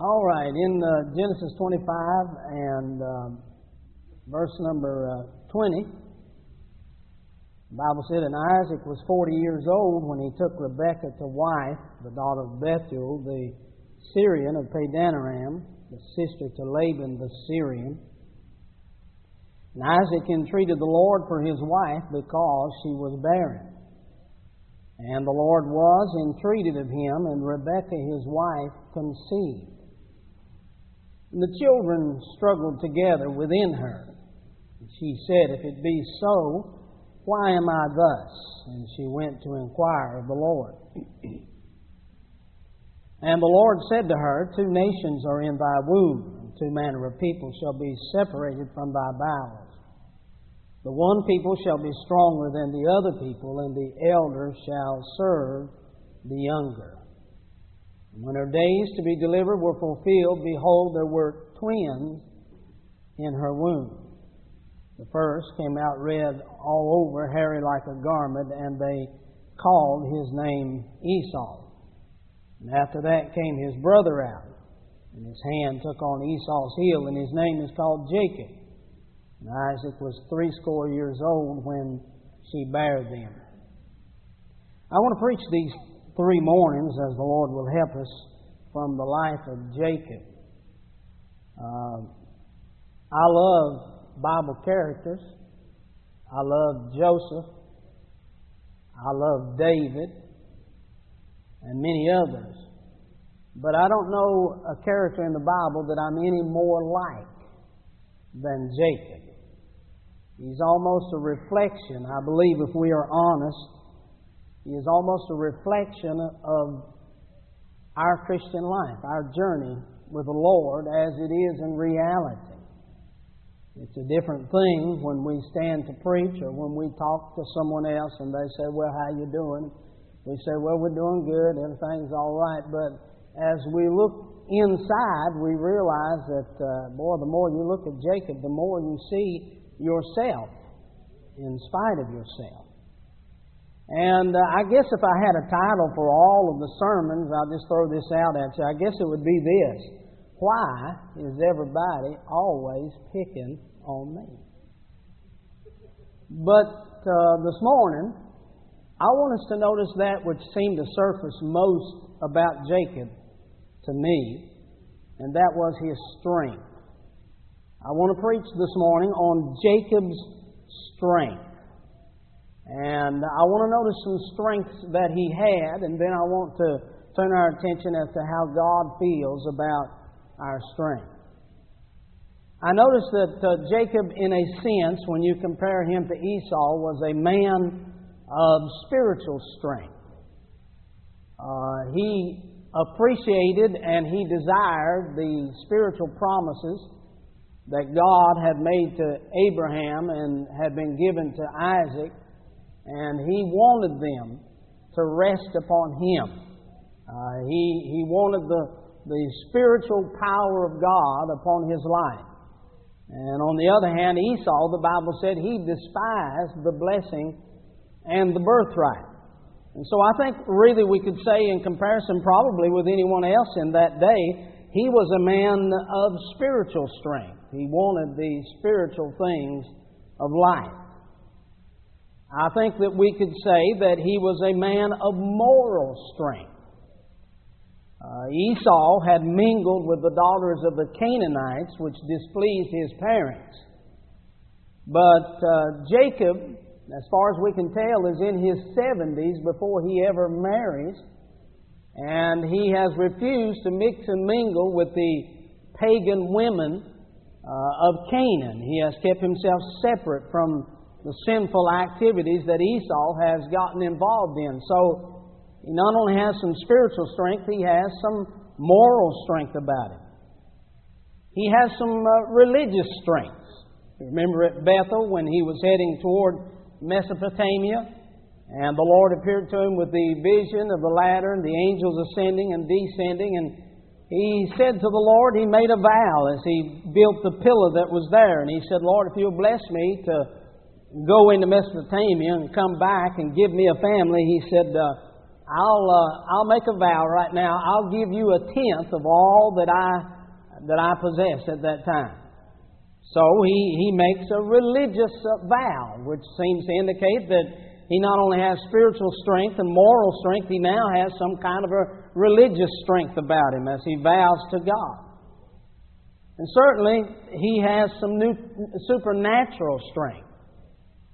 All right, in uh, Genesis 25 and um, verse number uh, 20, the Bible said, And Isaac was 40 years old when he took Rebekah to wife, the daughter of Bethuel, the Syrian of Padanaram, the sister to Laban the Syrian. And Isaac entreated the Lord for his wife because she was barren. And the Lord was entreated of him, and Rebekah his wife conceived. And the children struggled together within her. And she said, If it be so, why am I thus? And she went to inquire of the Lord. and the Lord said to her, Two nations are in thy womb, and two manner of people shall be separated from thy bowels. The one people shall be stronger than the other people, and the elder shall serve the younger. When her days to be delivered were fulfilled, behold, there were twins in her womb. The first came out red all over, hairy like a garment, and they called his name Esau. And after that came his brother out, and his hand took on Esau's heel, and his name is called Jacob. And Isaac was threescore years old when she bare them. I want to preach these three mornings, as the Lord will help us, from the life of Jacob. Uh, I love Bible characters. I love Joseph. I love David and many others. But I don't know a character in the Bible that I'm any more like than Jacob. He's almost a reflection, I believe, if we are honest, is almost a reflection of our Christian life, our journey with the Lord as it is in reality. It's a different thing when we stand to preach or when we talk to someone else and they say, Well, how you doing? We say, Well, we're doing good, everything's all right. But as we look inside, we realize that, uh, boy, the more you look at Jacob, the more you see yourself in spite of yourself. And uh, I guess if I had a title for all of the sermons, I'll just throw this out at you. I guess it would be this Why is everybody always picking on me? But uh, this morning, I want us to notice that which seemed to surface most about Jacob to me, and that was his strength. I want to preach this morning on Jacob's strength. And I want to notice some strengths that he had, and then I want to turn our attention as to how God feels about our strength. I notice that uh, Jacob, in a sense, when you compare him to Esau, was a man of spiritual strength. Uh, he appreciated and he desired the spiritual promises that God had made to Abraham and had been given to Isaac and he wanted them to rest upon him. Uh, he, he wanted the, the spiritual power of God upon his life. And on the other hand, Esau, the Bible said, he despised the blessing and the birthright. And so I think really we could say, in comparison probably with anyone else in that day, he was a man of spiritual strength. He wanted the spiritual things of life. I think that we could say that he was a man of moral strength. Uh, Esau had mingled with the daughters of the Canaanites, which displeased his parents. But uh, Jacob, as far as we can tell, is in his 70s before he ever marries. And he has refused to mix and mingle with the pagan women uh, of Canaan. He has kept himself separate from the sinful activities that Esau has gotten involved in. So he not only has some spiritual strength, he has some moral strength about him. He has some uh, religious strengths. Remember at Bethel when he was heading toward Mesopotamia, and the Lord appeared to him with the vision of the ladder and the angels ascending and descending, and he said to the Lord, he made a vow as he built the pillar that was there, and he said, Lord, if you'll bless me to go into Mesopotamia and come back and give me a family, he said, uh, I'll, uh, I'll make a vow right now. I'll give you a tenth of all that I, that I possess at that time. So he, he makes a religious uh, vow, which seems to indicate that he not only has spiritual strength and moral strength, he now has some kind of a religious strength about him as he vows to God. And certainly, he has some new supernatural strength.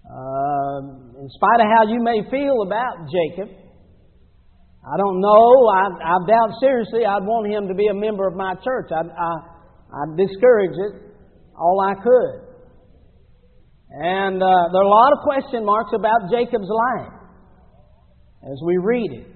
Uh, in spite of how you may feel about Jacob, I don't know. I, I doubt seriously I'd want him to be a member of my church. I'd, I, I'd discourage it all I could. And uh, there are a lot of question marks about Jacob's life as we read it,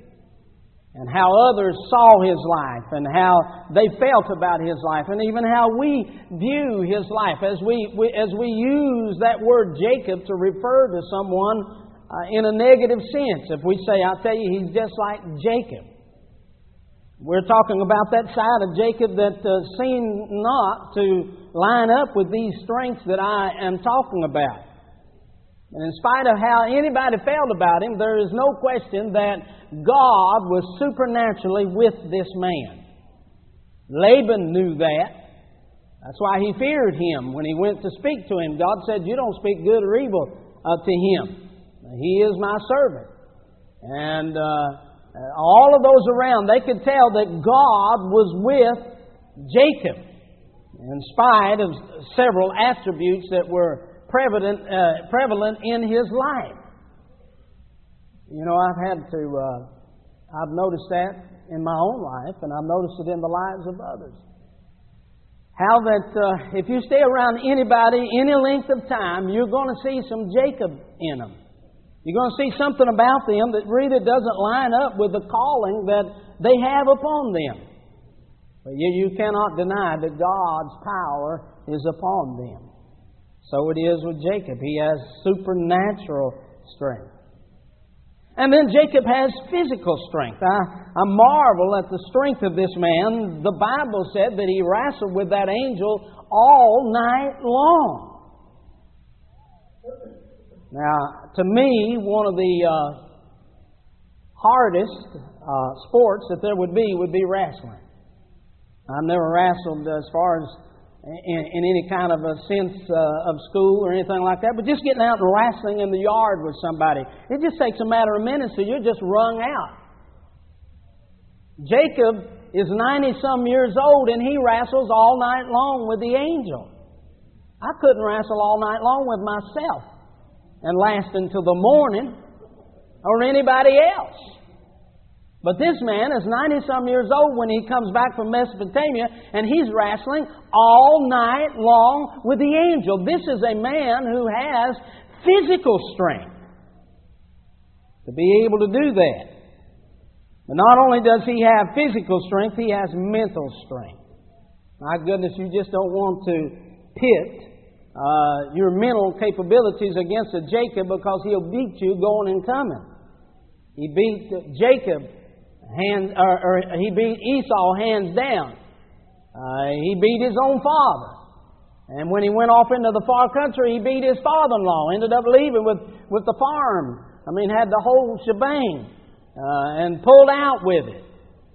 and how others saw his life, and how they felt about his life, and even how we view his life as we, we as we use that word Jacob to refer to someone uh, in a negative sense. If we say, I'll tell you, he's just like Jacob. We're talking about that side of Jacob that uh, seemed not to line up with these strengths that I am talking about. And in spite of how anybody felt about him, there is no question that God was supernaturally with this man. Laban knew that. That's why he feared him when he went to speak to him. God said, You don't speak good or evil uh, to him. He is my servant. And uh, all of those around, they could tell that God was with Jacob, in spite of several attributes that were prevalent, uh, prevalent in his life. You know, I've had to, uh, I've noticed that in my own life, and I've noticed it in the lives of others. How that uh, if you stay around anybody any length of time, you're going to see some Jacob in them. You're going to see something about them that really doesn't line up with the calling that they have upon them. But you cannot deny that God's power is upon them. So it is with Jacob. He has supernatural strength. And then Jacob has physical strength. I, I marvel at the strength of this man. The Bible said that he wrestled with that angel all night long. Now, to me, one of the uh, hardest uh, sports that there would be would be wrestling. I've never wrestled as far as in, in any kind of a sense uh, of school or anything like that, but just getting out and wrestling in the yard with somebody, it just takes a matter of minutes, so you're just wrung out. Jacob is 90 some years old and he wrestles all night long with the angel. I couldn't wrestle all night long with myself and last until the morning or anybody else. But this man is 90 some years old when he comes back from Mesopotamia and he's wrestling all night long with the angel. This is a man who has physical strength to be able to do that. But not only does he have physical strength, he has mental strength. My goodness, you just don't want to pit uh, your mental capabilities against a Jacob because he'll beat you going and coming. He beat Jacob hand, or, or he beat Esau hands down. Uh, he beat his own father. And when he went off into the far country, he beat his father-in-law. Ended up leaving with, with the farm. I mean, had the whole shebang uh, and pulled out with it.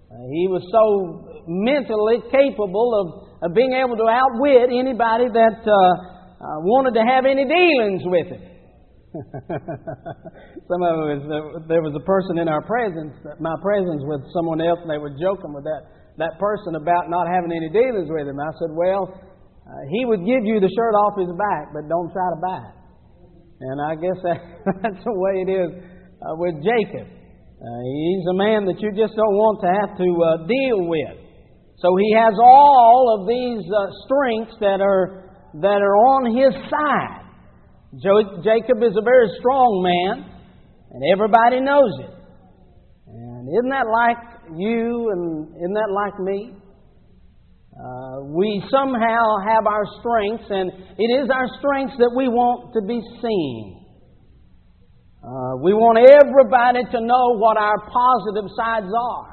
Uh, he was so mentally capable of, of being able to outwit anybody that uh, uh, wanted to have any dealings with it. Some of it was, there was a person in our presence, my presence with someone else, and they were joking with that, that person about not having any dealings with him. I said, Well, uh, he would give you the shirt off his back, but don't try to buy it. And I guess that, that's the way it is uh, with Jacob. Uh, he's a man that you just don't want to have to uh, deal with. So he has all of these uh, strengths that are that are on his side. Jacob is a very strong man, and everybody knows it. And isn't that like you, and isn't that like me? Uh, we somehow have our strengths, and it is our strengths that we want to be seen. Uh, we want everybody to know what our positive sides are.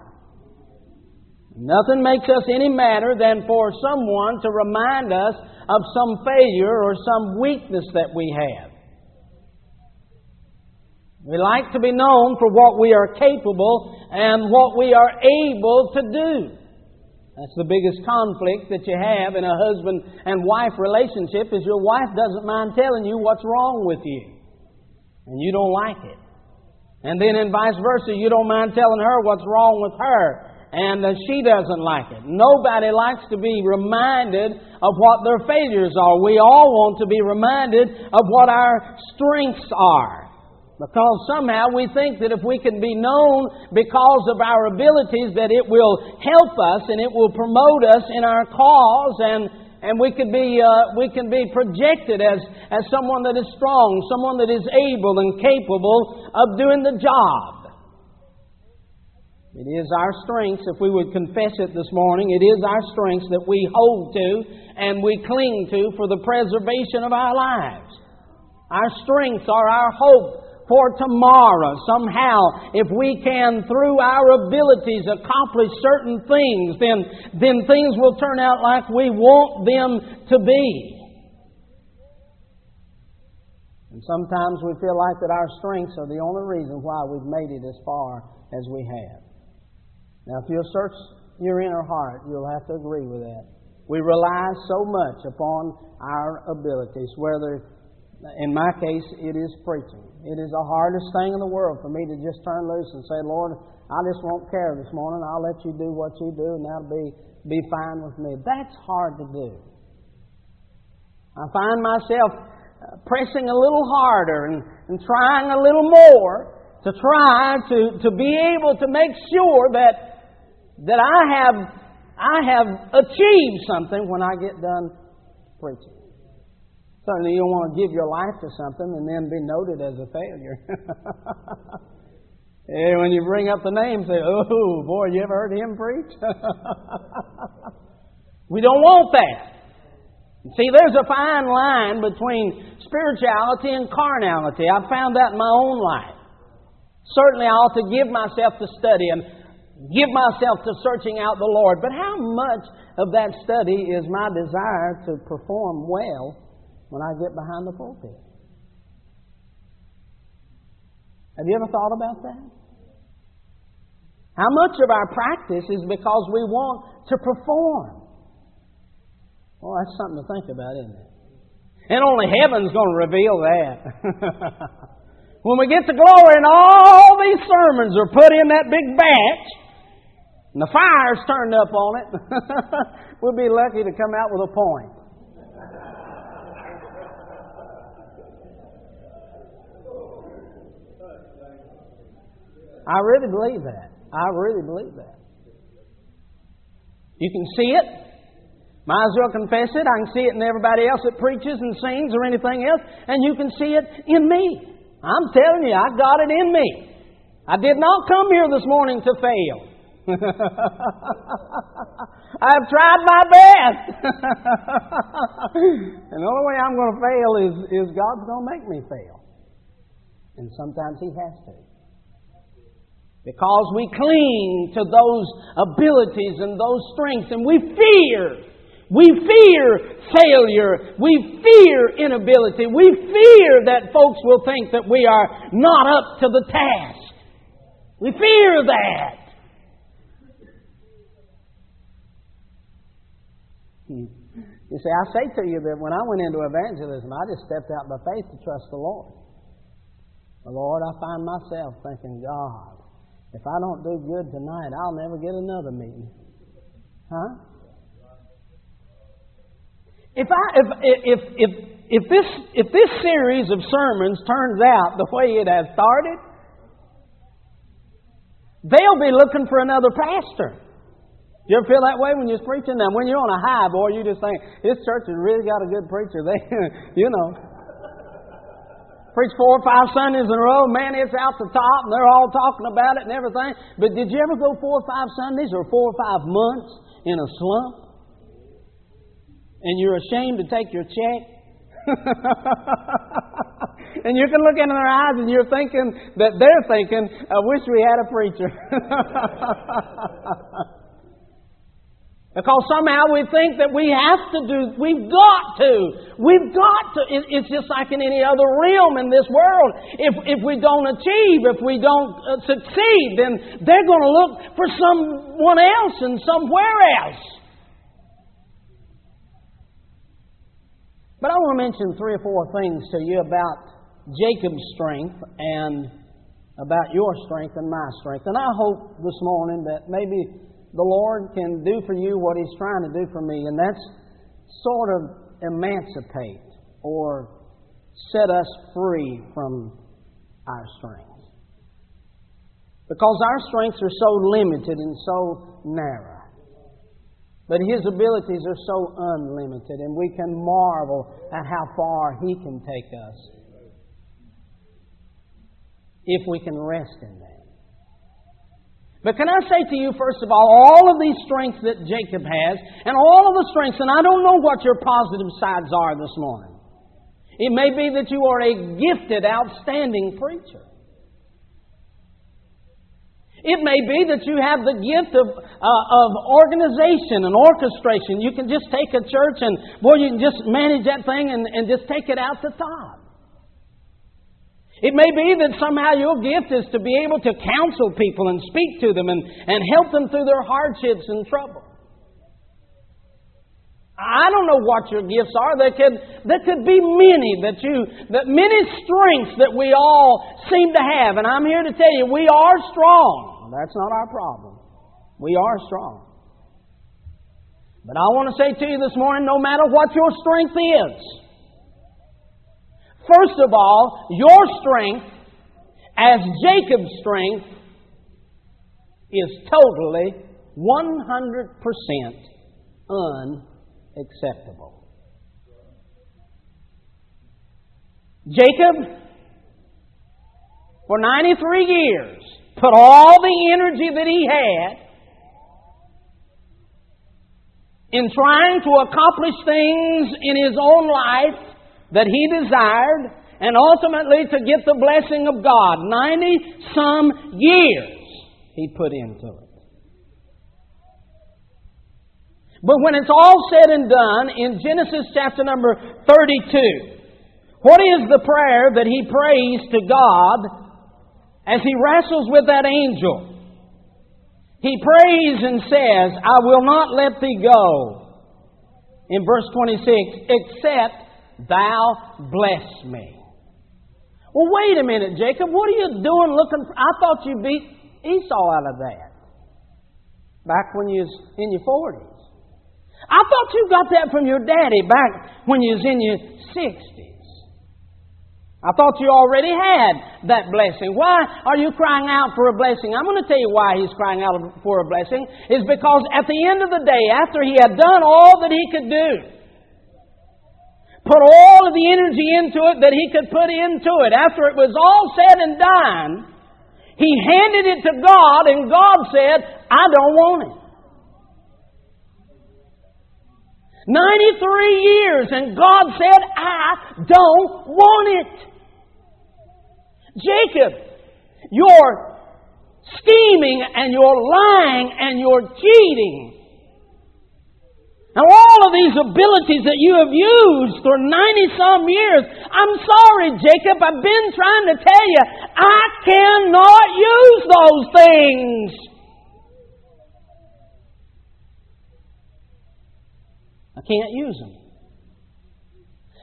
Nothing makes us any madder than for someone to remind us of some failure or some weakness that we have. We like to be known for what we are capable and what we are able to do. That's the biggest conflict that you have in a husband and wife relationship is your wife doesn't mind telling you what's wrong with you. And you don't like it. And then in vice versa, you don't mind telling her what's wrong with her and that she doesn't like it. Nobody likes to be reminded of what their failures are. We all want to be reminded of what our strengths are. Because somehow we think that if we can be known because of our abilities, that it will help us and it will promote us in our cause, and, and we can be uh, we can be projected as as someone that is strong, someone that is able and capable of doing the job. It is our strengths, if we would confess it this morning, it is our strengths that we hold to and we cling to for the preservation of our lives. Our strengths are our hope for tomorrow. Somehow, if we can, through our abilities, accomplish certain things, then, then things will turn out like we want them to be. And sometimes we feel like that our strengths are the only reason why we've made it as far as we have. Now, if you'll search your inner heart, you'll have to agree with that. We rely so much upon our abilities, whether in my case, it is preaching. It is the hardest thing in the world for me to just turn loose and say, Lord, I just won't care this morning. I'll let you do what you do, and that'll be, be fine with me. That's hard to do. I find myself uh, pressing a little harder and, and trying a little more to try to, to be able to make sure that, that I, have, I have achieved something when I get done preaching. Certainly, you don't want to give your life to something and then be noted as a failure. and when you bring up the name, say, "Oh boy, you ever heard him preach?" we don't want that. See, there's a fine line between spirituality and carnality. I've found that in my own life. Certainly, I ought to give myself to study and give myself to searching out the Lord. But how much of that study is my desire to perform well when I get behind the pulpit. Have you ever thought about that? How much of our practice is because we want to perform? Well, that's something to think about, isn't it? And only heaven's going to reveal that. when we get to glory and all these sermons are put in that big batch, and the fire's turned up on it, we'll be lucky to come out with a point. I really believe that. I really believe that. You can see it. Might as well confess it. I can see it in everybody else that preaches and sings or anything else, and you can see it in me. I'm telling you, I got it in me. I did not come here this morning to fail. I've tried my best. and the only way I'm going to fail is, is God's going to make me fail. And sometimes He has to. Because we cling to those abilities and those strengths and we fear. We fear failure. We fear inability. We fear that folks will think that we are not up to the task. We fear that. You see, I say to you that when I went into evangelism, I just stepped out by faith to trust the Lord. The Lord, I find myself thinking, God, if I don't do good tonight, I'll never get another meeting. Huh? If I if if if if this if this series of sermons turns out the way it has started, they'll be looking for another pastor. You ever feel that way when you're preaching? Now, when you're on a high, boy, you just think this church has really got a good preacher. They, you know, Preach four or five Sundays in a row, man, it's out the top, and they're all talking about it and everything. But did you ever go four or five Sundays or four or five months in a slump? And you're ashamed to take your check? and you can look into their eyes and you're thinking that they're thinking, I wish we had a preacher. Because somehow we think that we have to do, we've got to, we've got to. It, it's just like in any other realm in this world. If, if we don't achieve, if we don't uh, succeed, then they're going to look for someone else and somewhere else. But I want to mention three or four things to you about Jacob's strength and about your strength and my strength. And I hope this morning that maybe the Lord can do for you what He's trying to do for me, and that's sort of emancipate or set us free from our strengths. Because our strengths are so limited and so narrow. But His abilities are so unlimited, and we can marvel at how far He can take us if we can rest in that. But can I say to you, first of all, all of these strengths that Jacob has, and all of the strengths, and I don't know what your positive sides are this morning. It may be that you are a gifted, outstanding preacher. It may be that you have the gift of, uh, of organization and orchestration. You can just take a church and, boy, you can just manage that thing and, and just take it out the top. It may be that somehow your gift is to be able to counsel people and speak to them and, and help them through their hardships and trouble. I don't know what your gifts are. There could, there could be many that you, that many strengths that we all seem to have. And I'm here to tell you, we are strong. That's not our problem. We are strong. But I want to say to you this morning, no matter what your strength is, First of all, your strength, as Jacob's strength, is totally 100% unacceptable. Jacob, for 93 years, put all the energy that he had in trying to accomplish things in his own life that he desired and ultimately to get the blessing of God. 90 some years he put into it. But when it's all said and done, in Genesis chapter number 32, what is the prayer that he prays to God as he wrestles with that angel? He prays and says, I will not let thee go. In verse 26, except Thou bless me. Well, wait a minute, Jacob. What are you doing looking for? I thought you beat Esau out of that back when you was in your 40s. I thought you got that from your daddy back when you was in your 60s. I thought you already had that blessing. Why are you crying out for a blessing? I'm going to tell you why he's crying out for a blessing. Is because at the end of the day, after he had done all that he could do, put all of the energy into it that he could put into it. After it was all said and done, he handed it to God, and God said, I don't want it. 93 years, and God said, I don't want it. Jacob, you're scheming and you're lying and you're cheating now, all of these abilities that you have used for 90 some years, I'm sorry, Jacob, I've been trying to tell you, I cannot use those things. I can't use them.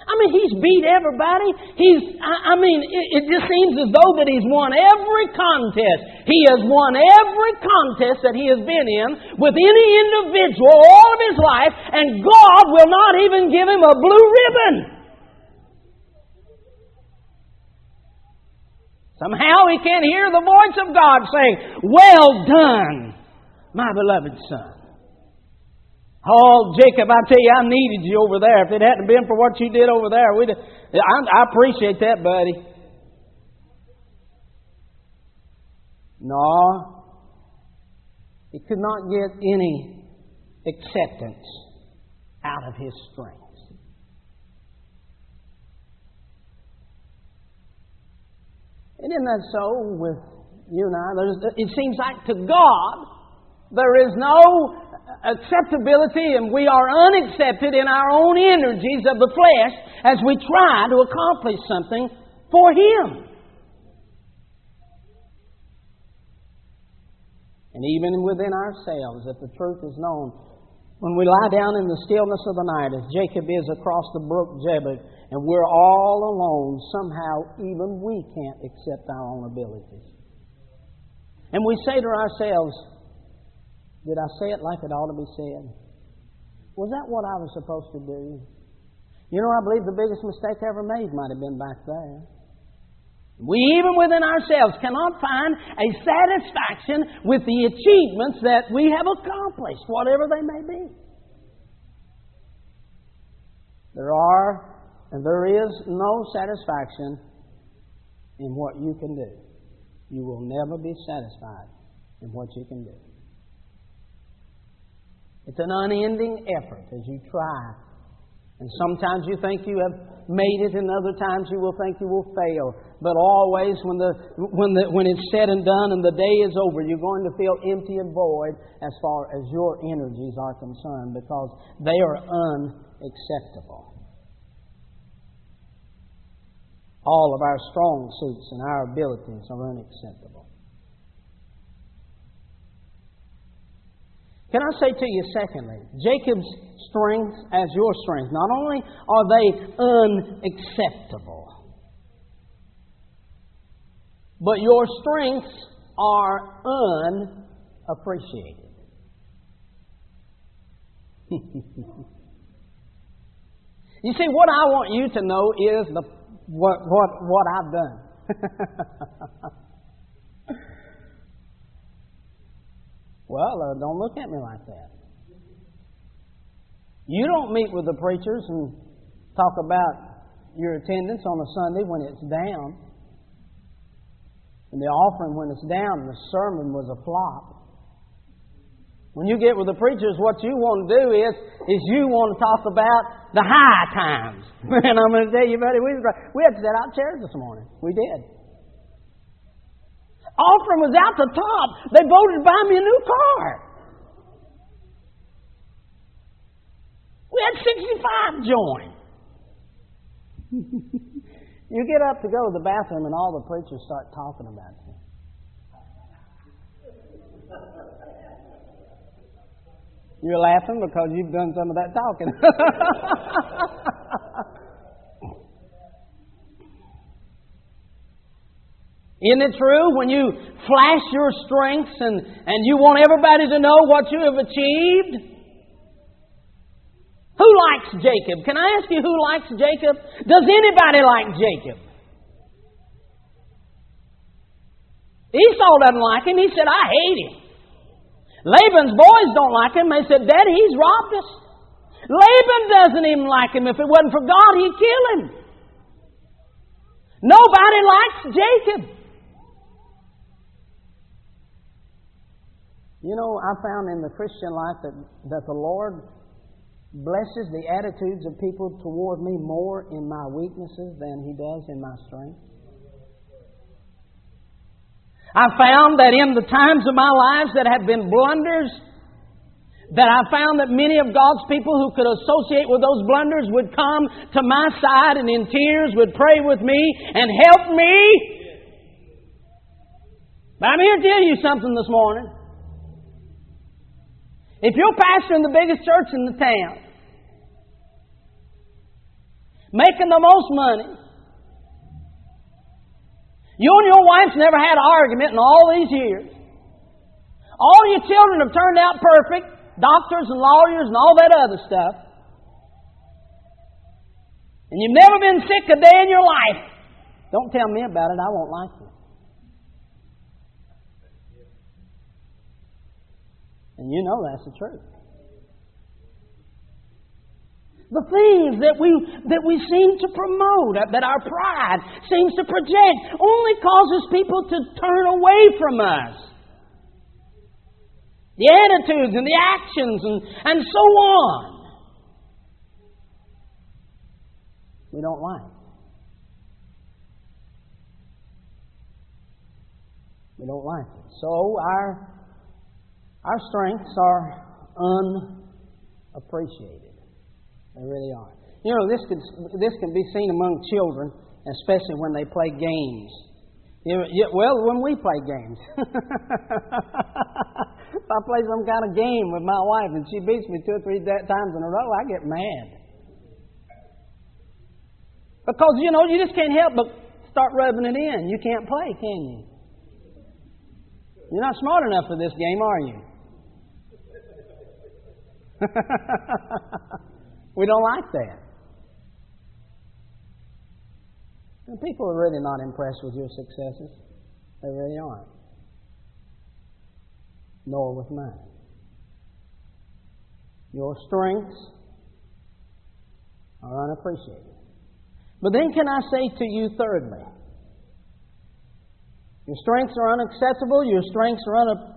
I mean, he's beat everybody. He's, I, I mean, it, it, just seems as though that he's won every contest. He has won every contest that he has been in with any individual all of his life, and God will not even give him a blue ribbon. Somehow he can't hear the voice of God saying, Well done, my beloved son. Oh, Jacob, I tell you, I needed you over there. If it hadn't been for what you did over there, we'd. I, I appreciate that, buddy. No, he could not get any acceptance out of his strength. And isn't that so with you and I? There's, it seems like to God there is no acceptability and we are unaccepted in our own energies of the flesh as we try to accomplish something for Him. And even within ourselves, if the truth is known, when we lie down in the stillness of the night, as Jacob is across the brook Jabbok, and we're all alone, somehow even we can't accept our own abilities. And we say to ourselves, Did I say it like it ought to be said? Was that what I was supposed to do? You know, I believe the biggest mistake I ever made might have been back there. We, even within ourselves, cannot find a satisfaction with the achievements that we have accomplished, whatever they may be. There are and there is no satisfaction in what you can do. You will never be satisfied in what you can do. It's an unending effort as you try and sometimes you think you have made it, and other times you will think you will fail. But always, when, the, when, the, when it's said and done and the day is over, you're going to feel empty and void as far as your energies are concerned because they are unacceptable. All of our strong suits and our abilities are unacceptable. Can I say to you, secondly, Jacob's strengths as your strength, not only are they unacceptable, but your strengths are unappreciated. you see, what I want you to know is the, what, what, what I've done. Well, uh, don't look at me like that. You don't meet with the preachers and talk about your attendance on a Sunday when it's down, and the offering when it's down, and the sermon was a flop. When you get with the preachers, what you want to do is, is you want to talk about the high times. and I'm going to tell you, buddy, we, we had to set out chairs this morning. We did offering was out the top. They voted to buy me a new car. We had 65 join. you get up to go to the bathroom and all the preachers start talking about you. You're laughing because you've done some of that talking. Isn't it true when you flash your strengths and, and you want everybody to know what you have achieved? Who likes Jacob? Can I ask you who likes Jacob? Does anybody like Jacob? Esau doesn't like him. He said, I hate him. Laban's boys don't like him. They said, Daddy, he's robbed us. Laban doesn't even like him. If it wasn't for God, he'd kill him. Nobody likes Jacob. You know, I found in the Christian life that, that the Lord blesses the attitudes of people toward me more in my weaknesses than He does in my strength. I found that in the times of my lives that have been blunders, that I found that many of God's people who could associate with those blunders would come to my side and in tears would pray with me and help me. But I'm here to tell you something this morning. If you're pastoring the biggest church in the town, making the most money, you and your wife's never had an argument in all these years. All your children have turned out perfect, doctors and lawyers and all that other stuff. And you've never been sick a day in your life. Don't tell me about it, I won't like you. And you know that's the truth. The things that we, that we seem to promote, uh, that our pride seems to project, only causes people to turn away from us. The attitudes and the actions and, and so on. We don't like. We don't like it. So our our strengths are unappreciated. They really are. You know, this can, this can be seen among children, especially when they play games. You, well, when we play games. if I play some kind of game with my wife and she beats me two or three times in a row, I get mad. Because, you know, you just can't help but start rubbing it in. You can't play, can you? You're not smart enough for this game, are you? we don't like that. And people are really not impressed with your successes. They really aren't. Nor with mine. Your strengths are unappreciated. But then can I say to you, thirdly, your strengths are unaccessible, your strengths are unappreciated,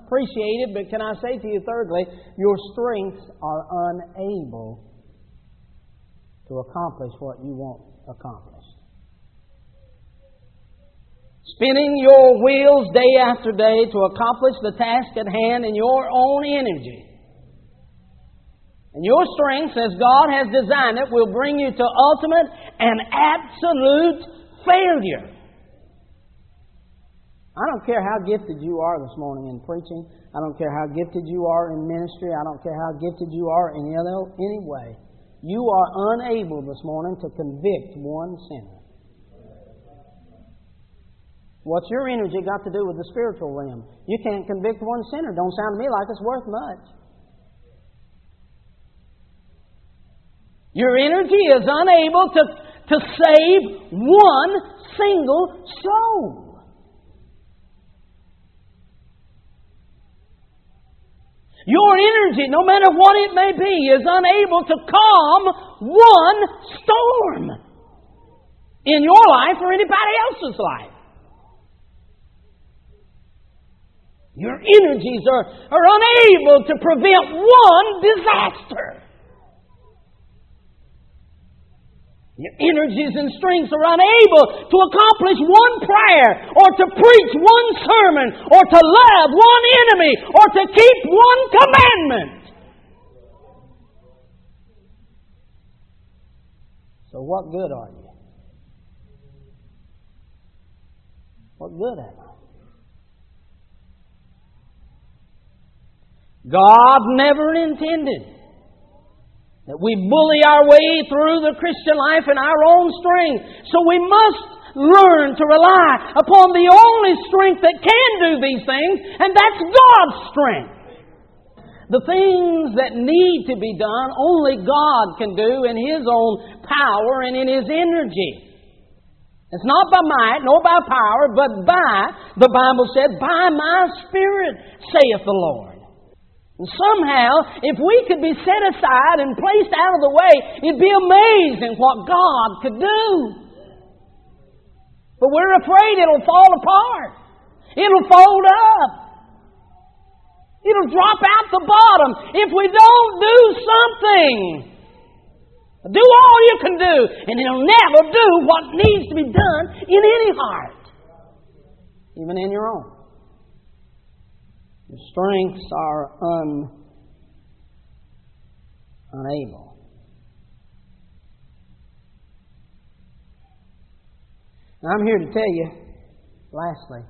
but can I say to you, thirdly, your strengths are unable to accomplish what you want accomplished. Spinning your wheels day after day to accomplish the task at hand in your own energy. And your strengths, as God has designed it, will bring you to ultimate and absolute failure. I don't care how gifted you are this morning in preaching. I don't care how gifted you are in ministry. I don't care how gifted you are in any, way. You are unable this morning to convict one sinner. What's your energy got to do with the spiritual realm? You can't convict one sinner. Don't sound to me like it's worth much. Your energy is unable to, to save one single soul. Your energy, no matter what it may be, is unable to calm one storm in your life or anybody else's life. Your energies are, are unable to prevent one disaster. Your energies and strengths are unable to accomplish one prayer, or to preach one sermon, or to love one enemy, or to keep one commandment. So, what good are you? What good am I? God never intended that we bully our way through the Christian life in our own strength. So we must learn to rely upon the only strength that can do these things, and that's God's strength. The things that need to be done, only God can do in His own power and in His energy. It's not by might, nor by power, but by, the Bible said, by my Spirit, saith the Lord. And somehow, if we could be set aside and placed out of the way, it'd be amazing what God could do. But we're afraid it'll fall apart. It'll fold up. It'll drop out the bottom if we don't do something. Do all you can do, and it'll never do what needs to be done in any heart, even in your own. Your strengths are un, unable. Now, I'm here to tell you, lastly,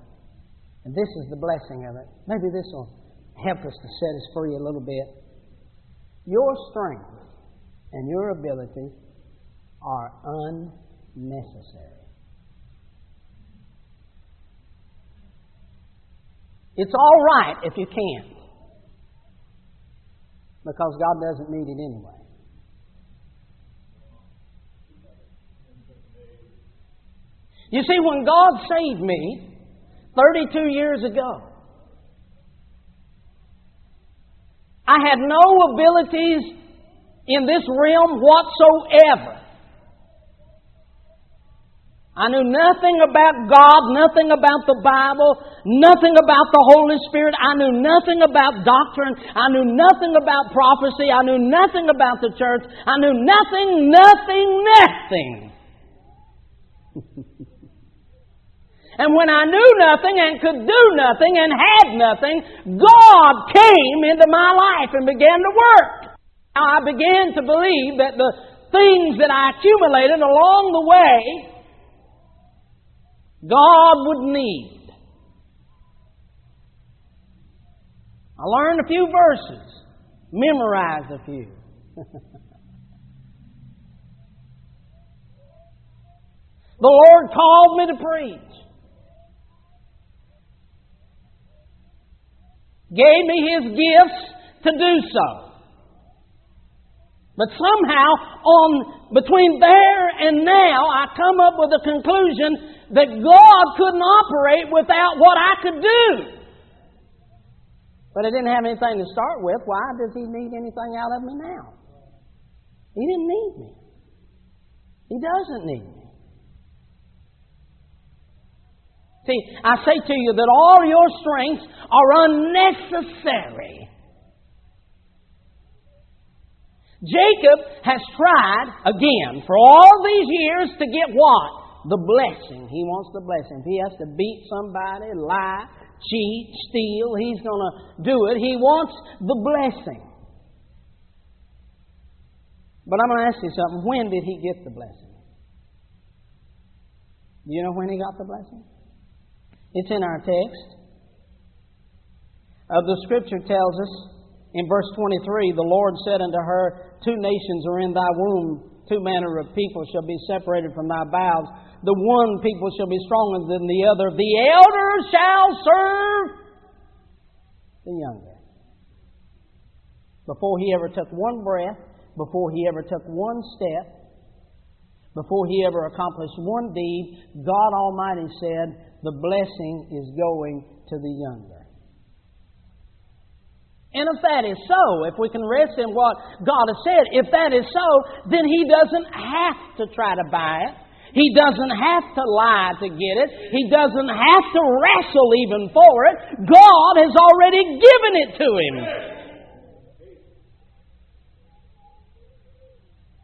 and this is the blessing of it. Maybe this will help us to set us free a little bit. Your strength and your ability are unnecessary. It's all right if you can't, because God doesn't need it anyway. You see, when God saved me 32 years ago, I had no abilities in this realm whatsoever. I knew nothing about God, nothing about the Bible, nothing about the Holy Spirit. I knew nothing about doctrine. I knew nothing about prophecy. I knew nothing about the church. I knew nothing, nothing, nothing. And when I knew nothing and could do nothing and had nothing, God came into my life and began to work. Now I began to believe that the things that I accumulated along the way, God would need. I learned a few verses, memorized a few. the Lord called me to preach. Gave me His gifts to do so. But somehow, on between there and now, I come up with a conclusion that God couldn't operate without what I could do. But I didn't have anything to start with. Why does He need anything out of me now? He didn't need me. He doesn't need me. See, I say to you that all your strengths are unnecessary Jacob has tried again for all these years to get what? The blessing. He wants the blessing. If he has to beat somebody, lie, cheat, steal, he's going to do it. He wants the blessing. But I'm going to ask you something. When did he get the blessing? Do you know when he got the blessing? It's in our text. Uh, the scripture tells us in verse 23 the Lord said unto her, Two nations are in thy womb, two manner of people shall be separated from thy bowels. The one people shall be stronger than the other. The elder shall serve the younger. Before he ever took one breath, before he ever took one step, before he ever accomplished one deed, God Almighty said, The blessing is going to the younger. And if that is so, if we can rest in what God has said, if that is so, then He doesn't have to try to buy it. He doesn't have to lie to get it. He doesn't have to wrestle even for it. God has already given it to him.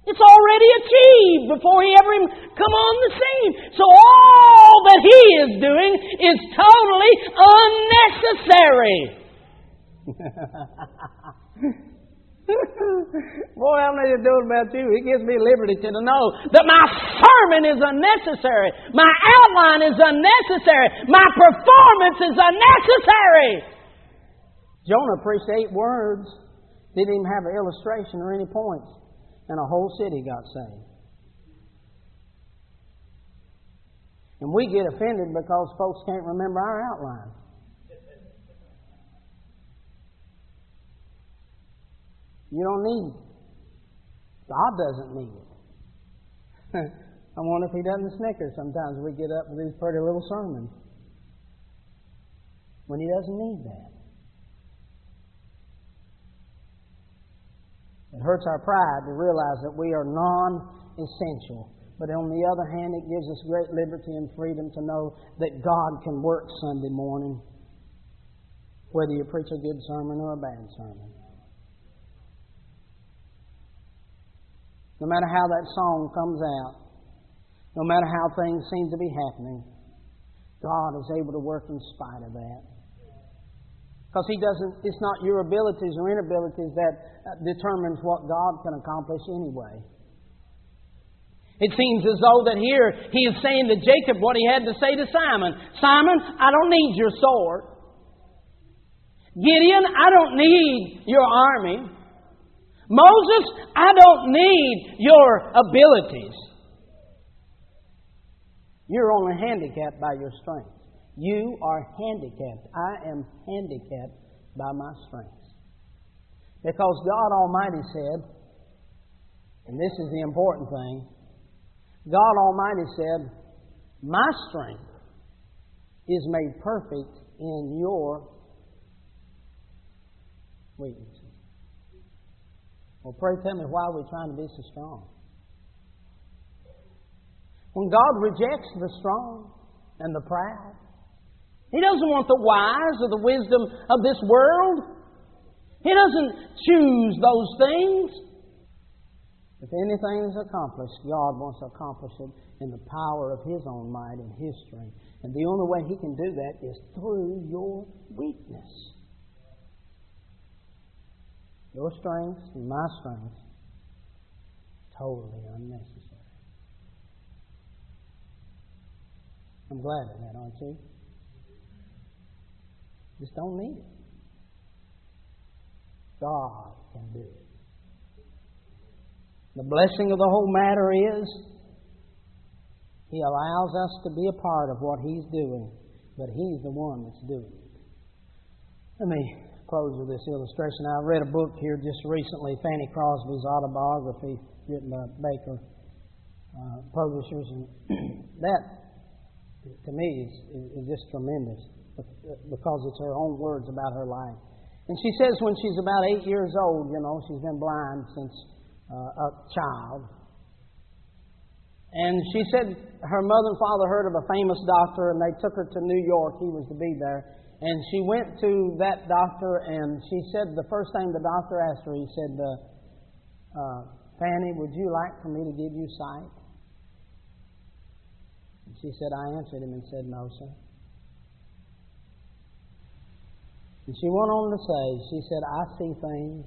It's already achieved before he ever come on the scene. So all that he is doing is totally unnecessary. Boy, I don't know what doing about you. It gives me liberty to know that my sermon is unnecessary. My outline is unnecessary. My performance is unnecessary. Jonah preached eight words, didn't even have an illustration or any points, and a whole city got saved. And we get offended because folks can't remember our outline. You don't need it. God doesn't need it. I wonder if He doesn't snicker sometimes we get up with these pretty little sermons. When He doesn't need that. It hurts our pride to realize that we are non essential. But on the other hand, it gives us great liberty and freedom to know that God can work Sunday morning, whether you preach a good sermon or a bad sermon. No matter how that song comes out, no matter how things seem to be happening, God is able to work in spite of that. Because He doesn't, it's not your abilities or inabilities that uh, determines what God can accomplish anyway. It seems as though that here he is saying to Jacob what he had to say to Simon Simon, I don't need your sword. Gideon, I don't need your army. Moses, I don't need your abilities. You're only handicapped by your strength. You are handicapped. I am handicapped by my strength. Because God Almighty said, and this is the important thing, God Almighty said, My strength is made perfect in your weakness. Well, pray tell me why we're trying to be so strong. When God rejects the strong and the proud, He doesn't want the wise or the wisdom of this world. He doesn't choose those things. If anything is accomplished, God wants to accomplish it in the power of His own might and His strength. And the only way He can do that is through your weakness. Your strength and my strength, totally unnecessary. I'm glad of that, aren't you? Just don't need it. God can do it. The blessing of the whole matter is He allows us to be a part of what He's doing, but He's the one that's doing it. Let me close with this illustration. I read a book here just recently, Fanny Crosby's autobiography, written by Baker uh, Publishers, and that, to me, is, is just tremendous because it's her own words about her life. And she says when she's about eight years old, you know, she's been blind since uh, a child. And she said her mother and father heard of a famous doctor and they took her to New York. He was to be there. And she went to that doctor and she said the first thing the doctor asked her, he said, uh, uh, Fanny, would you like for me to give you sight? And she said, I answered him and said, No, sir. And she went on to say, She said, I see things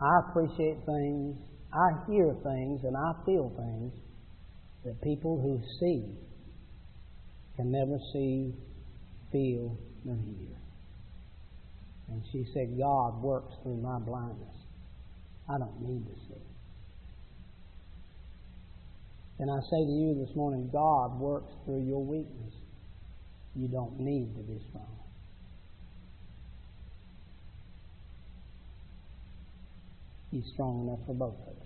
I appreciate things, I hear things, and I feel things that people who see can never see, feel, nor hear. And she said, God works through my blindness. I don't need to see. And I say to you this morning, God works through your weakness. You don't need to be strong. He's strong enough for both of us.